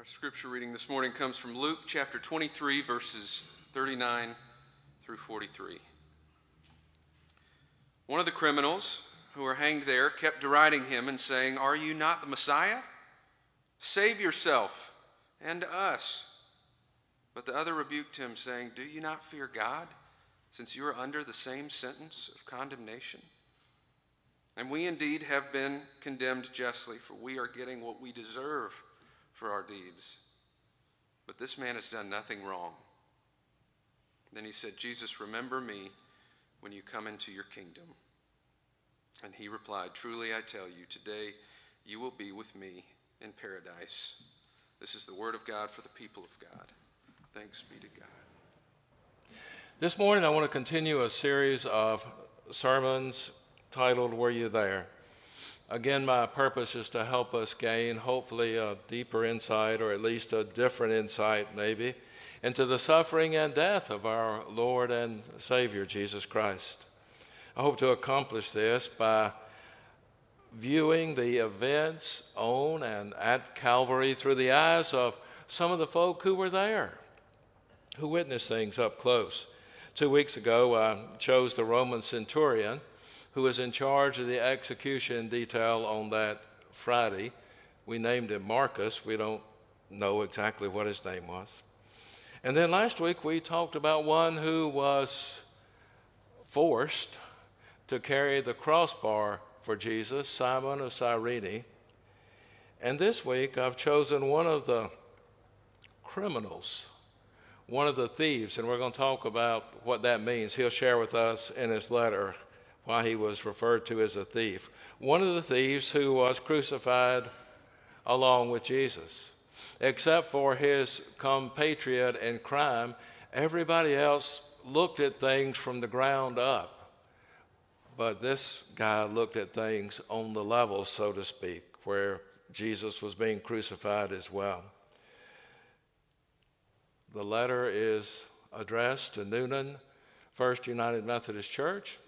Our scripture reading this morning comes from Luke chapter 23, verses 39 through 43. One of the criminals who were hanged there kept deriding him and saying, Are you not the Messiah? Save yourself and us. But the other rebuked him, saying, Do you not fear God, since you are under the same sentence of condemnation? And we indeed have been condemned justly, for we are getting what we deserve for our deeds. But this man has done nothing wrong. Then he said, Jesus, remember me when you come into your kingdom. And he replied, Truly I tell you, today you will be with me in paradise. This is the word of God for the people of God. Thanks be to God. This morning, I want to continue a series of sermons titled Were You There? Again, my purpose is to help us gain, hopefully, a deeper insight, or at least a different insight, maybe, into the suffering and death of our Lord and Savior, Jesus Christ. I hope to accomplish this by viewing the events on and at Calvary through the eyes of some of the folk who were there, who witnessed things up close. Two weeks ago, I chose the Roman centurion who was in charge of the execution detail on that Friday. We named him Marcus. We don't know exactly what his name was. And then last week we talked about one who was forced to carry the crossbar for Jesus, Simon of Cyrene. And this week I've chosen one of the criminals, one of the thieves, and we're going to talk about what that means. He'll share with us in his letter why he was referred to as a thief. One of the thieves who was crucified along with Jesus. Except for his compatriot in crime, everybody else looked at things from the ground up. But this guy looked at things on the level, so to speak, where Jesus was being crucified as well. The letter is addressed to Newnan, First United Methodist Church,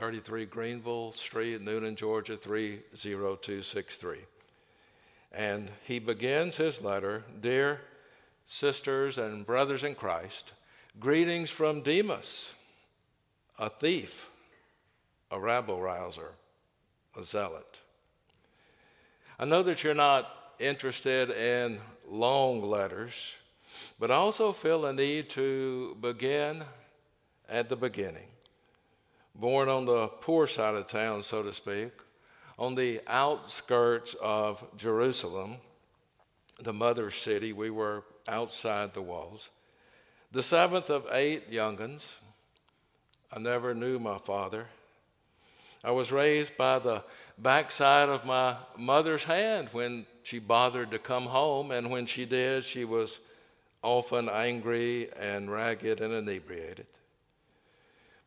33 Greenville Street, Newnan, Georgia 30263. And he begins his letter Dear sisters and brothers in Christ, greetings from Demas, a thief, a rabble rouser, a zealot. I know that you're not interested in long letters, but I also feel a need to begin at the beginning born on the poor side of town, so to speak, on the outskirts of Jerusalem, the mother city. We were outside the walls. The seventh of eight young'uns. I never knew my father. I was raised by the backside of my mother's hand when she bothered to come home, and when she did, she was often angry and ragged and inebriated.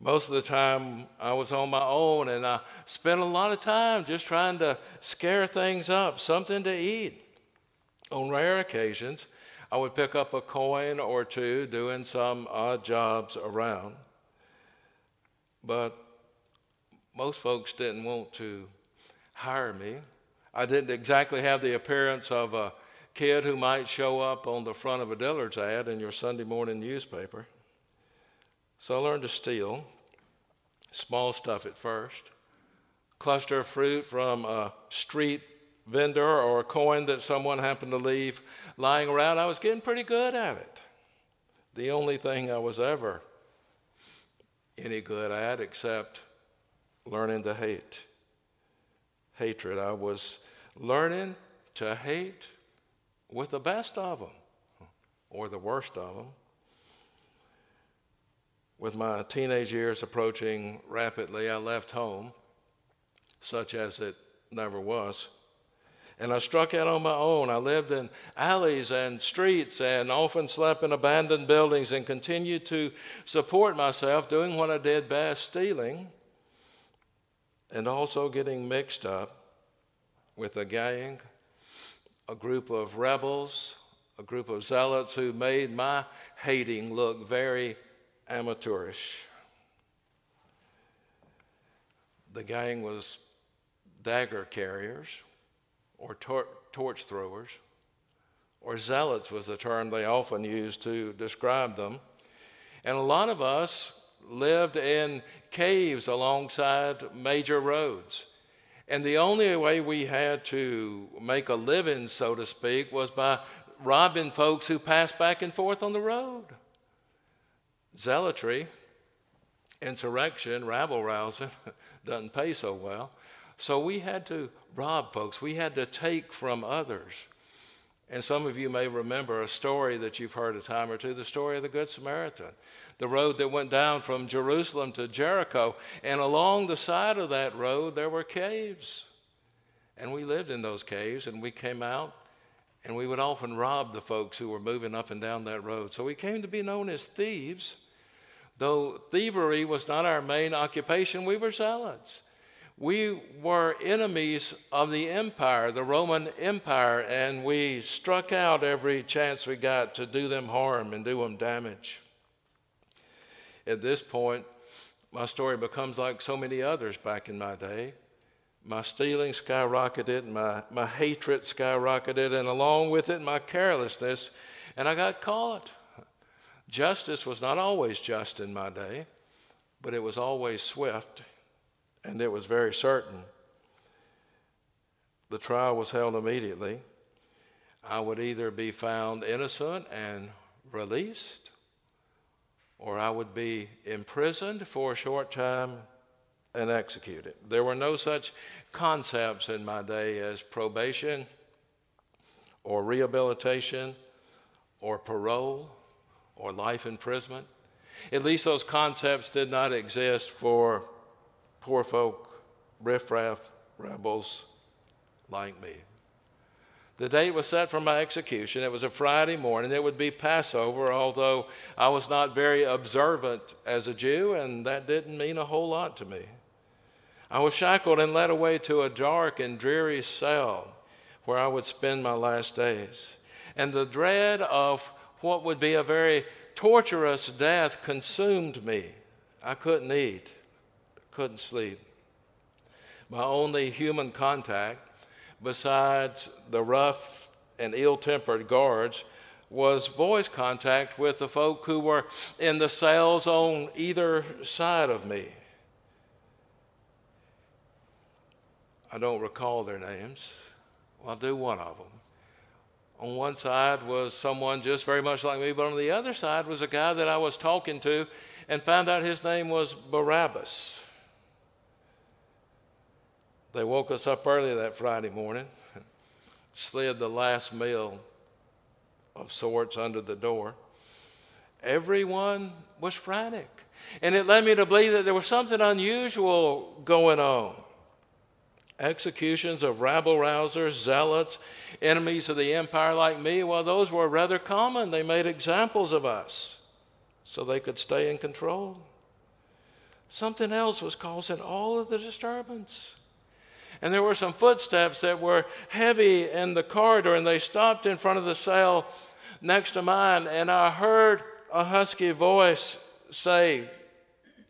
Most of the time, I was on my own, and I spent a lot of time just trying to scare things up, something to eat. On rare occasions, I would pick up a coin or two doing some odd jobs around. But most folks didn't want to hire me. I didn't exactly have the appearance of a kid who might show up on the front of a Dillard's ad in your Sunday morning newspaper. So I learned to steal, small stuff at first. Cluster of fruit from a street vendor or a coin that someone happened to leave lying around. I was getting pretty good at it. The only thing I was ever any good at except learning to hate. Hatred. I was learning to hate with the best of them or the worst of them with my teenage years approaching rapidly, I left home, such as it never was. And I struck out on my own. I lived in alleys and streets and often slept in abandoned buildings and continued to support myself doing what I did best stealing and also getting mixed up with a gang, a group of rebels, a group of zealots who made my hating look very amateurish. The gang was dagger carriers or tor- torch throwers or zealots was the term they often used to describe them. And a lot of us lived in caves alongside major roads. And the only way we had to make a living, so to speak, was by robbing folks who passed back and forth on the road. Zealotry, insurrection, rabble rousing doesn't pay so well. So we had to rob folks, we had to take from others. And some of you may remember a story that you've heard a time or two the story of the Good Samaritan, the road that went down from Jerusalem to Jericho. And along the side of that road, there were caves. And we lived in those caves, and we came out, and we would often rob the folks who were moving up and down that road. So we came to be known as thieves. Though thievery was not our main occupation, we were zealots. We were enemies of the empire, the Roman Empire, and we struck out every chance we got to do them harm and do them damage. At this point, my story becomes like so many others back in my day. My stealing skyrocketed, my, my hatred skyrocketed, and along with it, my carelessness, and I got caught. Justice was not always just in my day, but it was always swift and it was very certain. The trial was held immediately. I would either be found innocent and released, or I would be imprisoned for a short time and executed. There were no such concepts in my day as probation or rehabilitation or parole or life imprisonment. At least those concepts did not exist for poor folk, riffraff rebels like me. The date was set for my execution. It was a Friday morning. It would be Passover, although I was not very observant as a Jew, and that didn't mean a whole lot to me. I was shackled and led away to a dark and dreary cell where I would spend my last days. And the dread of what would be a very torturous death consumed me. I couldn't eat, couldn't sleep. My only human contact, besides the rough and ill tempered guards, was voice contact with the folk who were in the cells on either side of me. I don't recall their names. Well, I'll do one of them. On one side was someone just very much like me, but on the other side was a guy that I was talking to and found out his name was Barabbas. They woke us up early that Friday morning, slid the last meal of sorts under the door. Everyone was frantic. And it led me to believe that there was something unusual going on executions of rabble rousers, zealots, enemies of the empire like me, well, those were rather common. They made examples of us so they could stay in control. Something else was causing all of the disturbance. And there were some footsteps that were heavy in the corridor, and they stopped in front of the cell next to mine, and I heard a husky voice say,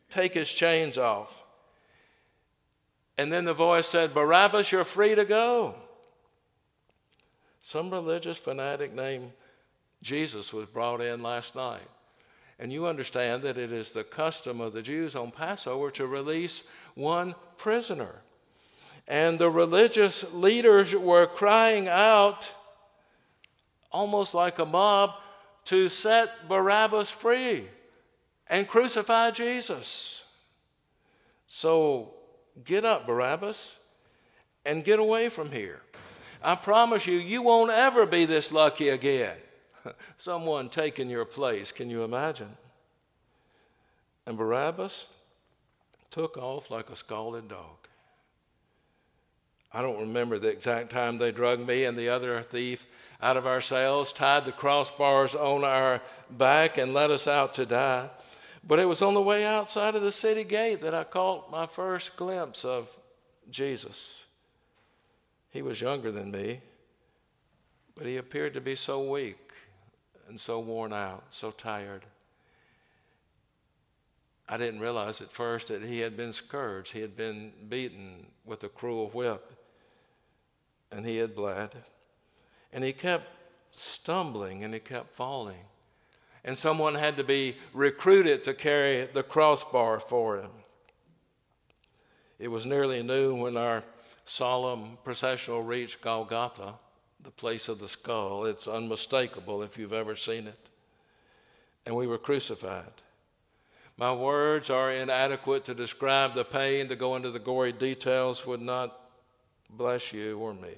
Take his chains off. And then the voice said, Barabbas, you're free to go. Some religious fanatic named Jesus was brought in last night. And you understand that it is the custom of the Jews on Passover to release one prisoner. And the religious leaders were crying out, almost like a mob, to set Barabbas free and crucify Jesus. So Get up, Barabbas, and get away from here. I promise you, you won't ever be this lucky again. Someone taking your place. Can you imagine? And Barabbas took off like a scalded dog. I don't remember the exact time they drug me and the other thief out of our cells, tied the crossbars on our back, and let us out to die. But it was on the way outside of the city gate that I caught my first glimpse of Jesus. He was younger than me, but he appeared to be so weak and so worn out, so tired. I didn't realize at first that he had been scourged, he had been beaten with a cruel whip, and he had bled. And he kept stumbling and he kept falling. And someone had to be recruited to carry the crossbar for him. It was nearly noon when our solemn processional reached Golgotha, the place of the skull. It's unmistakable if you've ever seen it. And we were crucified. My words are inadequate to describe the pain, to go into the gory details would not bless you or me.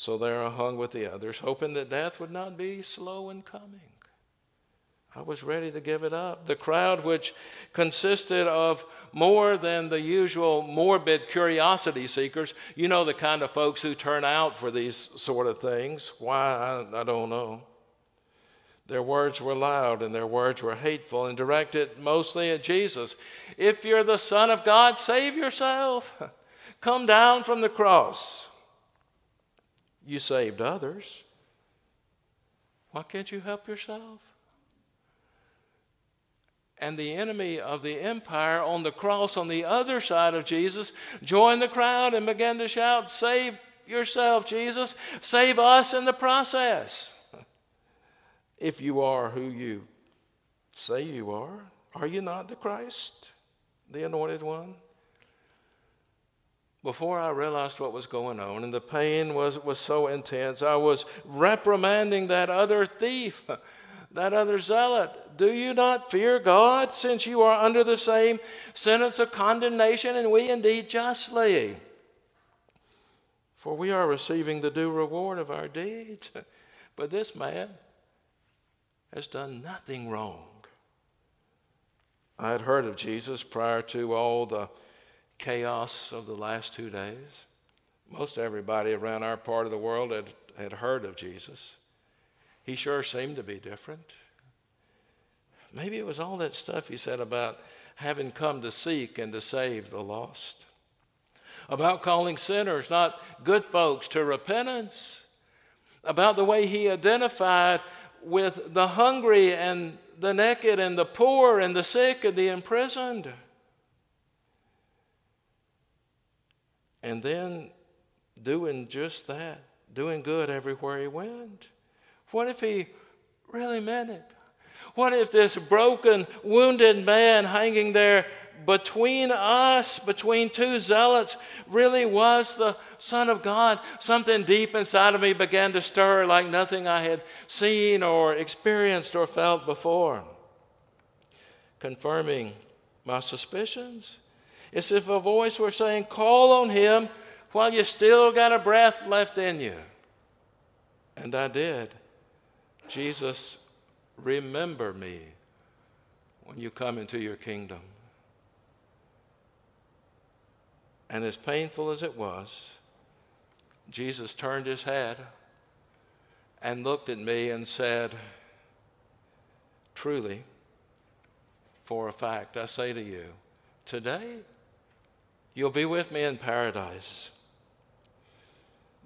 So there I hung with the others, hoping that death would not be slow in coming. I was ready to give it up. The crowd, which consisted of more than the usual morbid curiosity seekers, you know, the kind of folks who turn out for these sort of things. Why, I, I don't know. Their words were loud and their words were hateful and directed mostly at Jesus. If you're the Son of God, save yourself. Come down from the cross. You saved others. Why can't you help yourself? and the enemy of the empire on the cross on the other side of Jesus joined the crowd and began to shout, Save yourself, Jesus. Save us in the process. If you are who you say you are, are you not the Christ, the anointed one? Before I realized what was going on, and the pain was, was so intense, I was reprimanding that other thief that other zealot, Do you not fear God, since you are under the same sentence of condemnation, and we indeed justly? For we are receiving the due reward of our deeds. But this man has done nothing wrong. I had heard of Jesus prior to all the chaos of the last two days. Most everybody around our part of the world had, had heard of Jesus. He sure seemed to be different. Maybe it was all that stuff he said about having come to seek and to save the lost, about calling sinners, not good folks, to repentance, about the way he identified with the hungry and the naked and the poor and the sick and the imprisoned. And then doing just that, doing good everywhere he went. What if he really meant it? What if this broken, wounded man hanging there between us, between two zealots, really was the Son of God? Something deep inside of me began to stir like nothing I had seen or experienced or felt before, confirming my suspicions. It's if a voice were saying, Call on him while you still got a breath left in you. And I did. Jesus, remember me when you come into your kingdom. And as painful as it was, Jesus turned his head and looked at me and said, Truly, for a fact, I say to you, today you'll be with me in paradise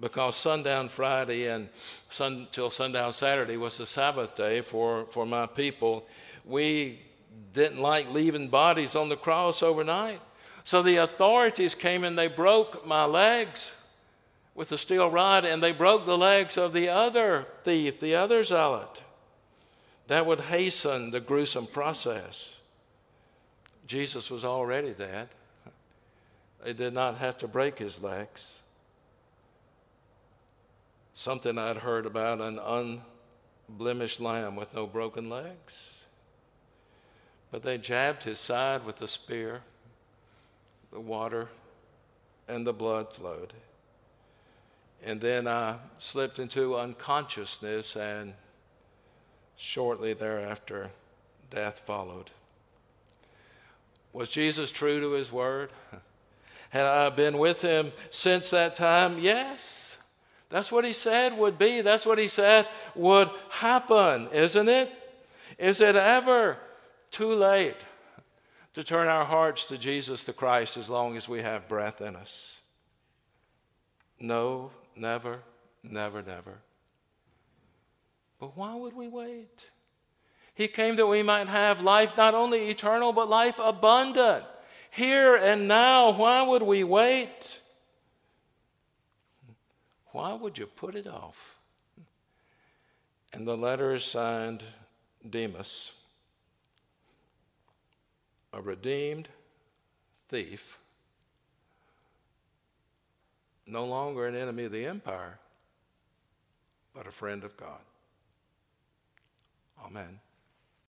because sundown Friday and sun, till sundown Saturday was the Sabbath day for, for my people. We didn't like leaving bodies on the cross overnight. So the authorities came and they broke my legs with a steel rod and they broke the legs of the other thief, the other zealot. That would hasten the gruesome process. Jesus was already dead. They did not have to break his legs something I'd heard about an unblemished lamb with no broken legs. But they jabbed his side with a spear, the water and the blood flowed. And then I slipped into unconsciousness, and shortly thereafter, death followed. Was Jesus true to his word? Had I been with him since that time? Yes. That's what he said would be. That's what he said would happen, isn't it? Is it ever too late to turn our hearts to Jesus the Christ as long as we have breath in us? No, never, never, never. But why would we wait? He came that we might have life not only eternal, but life abundant. Here and now, why would we wait? Why would you put it off? And the letter is signed Demas, a redeemed thief, no longer an enemy of the empire, but a friend of God. Amen.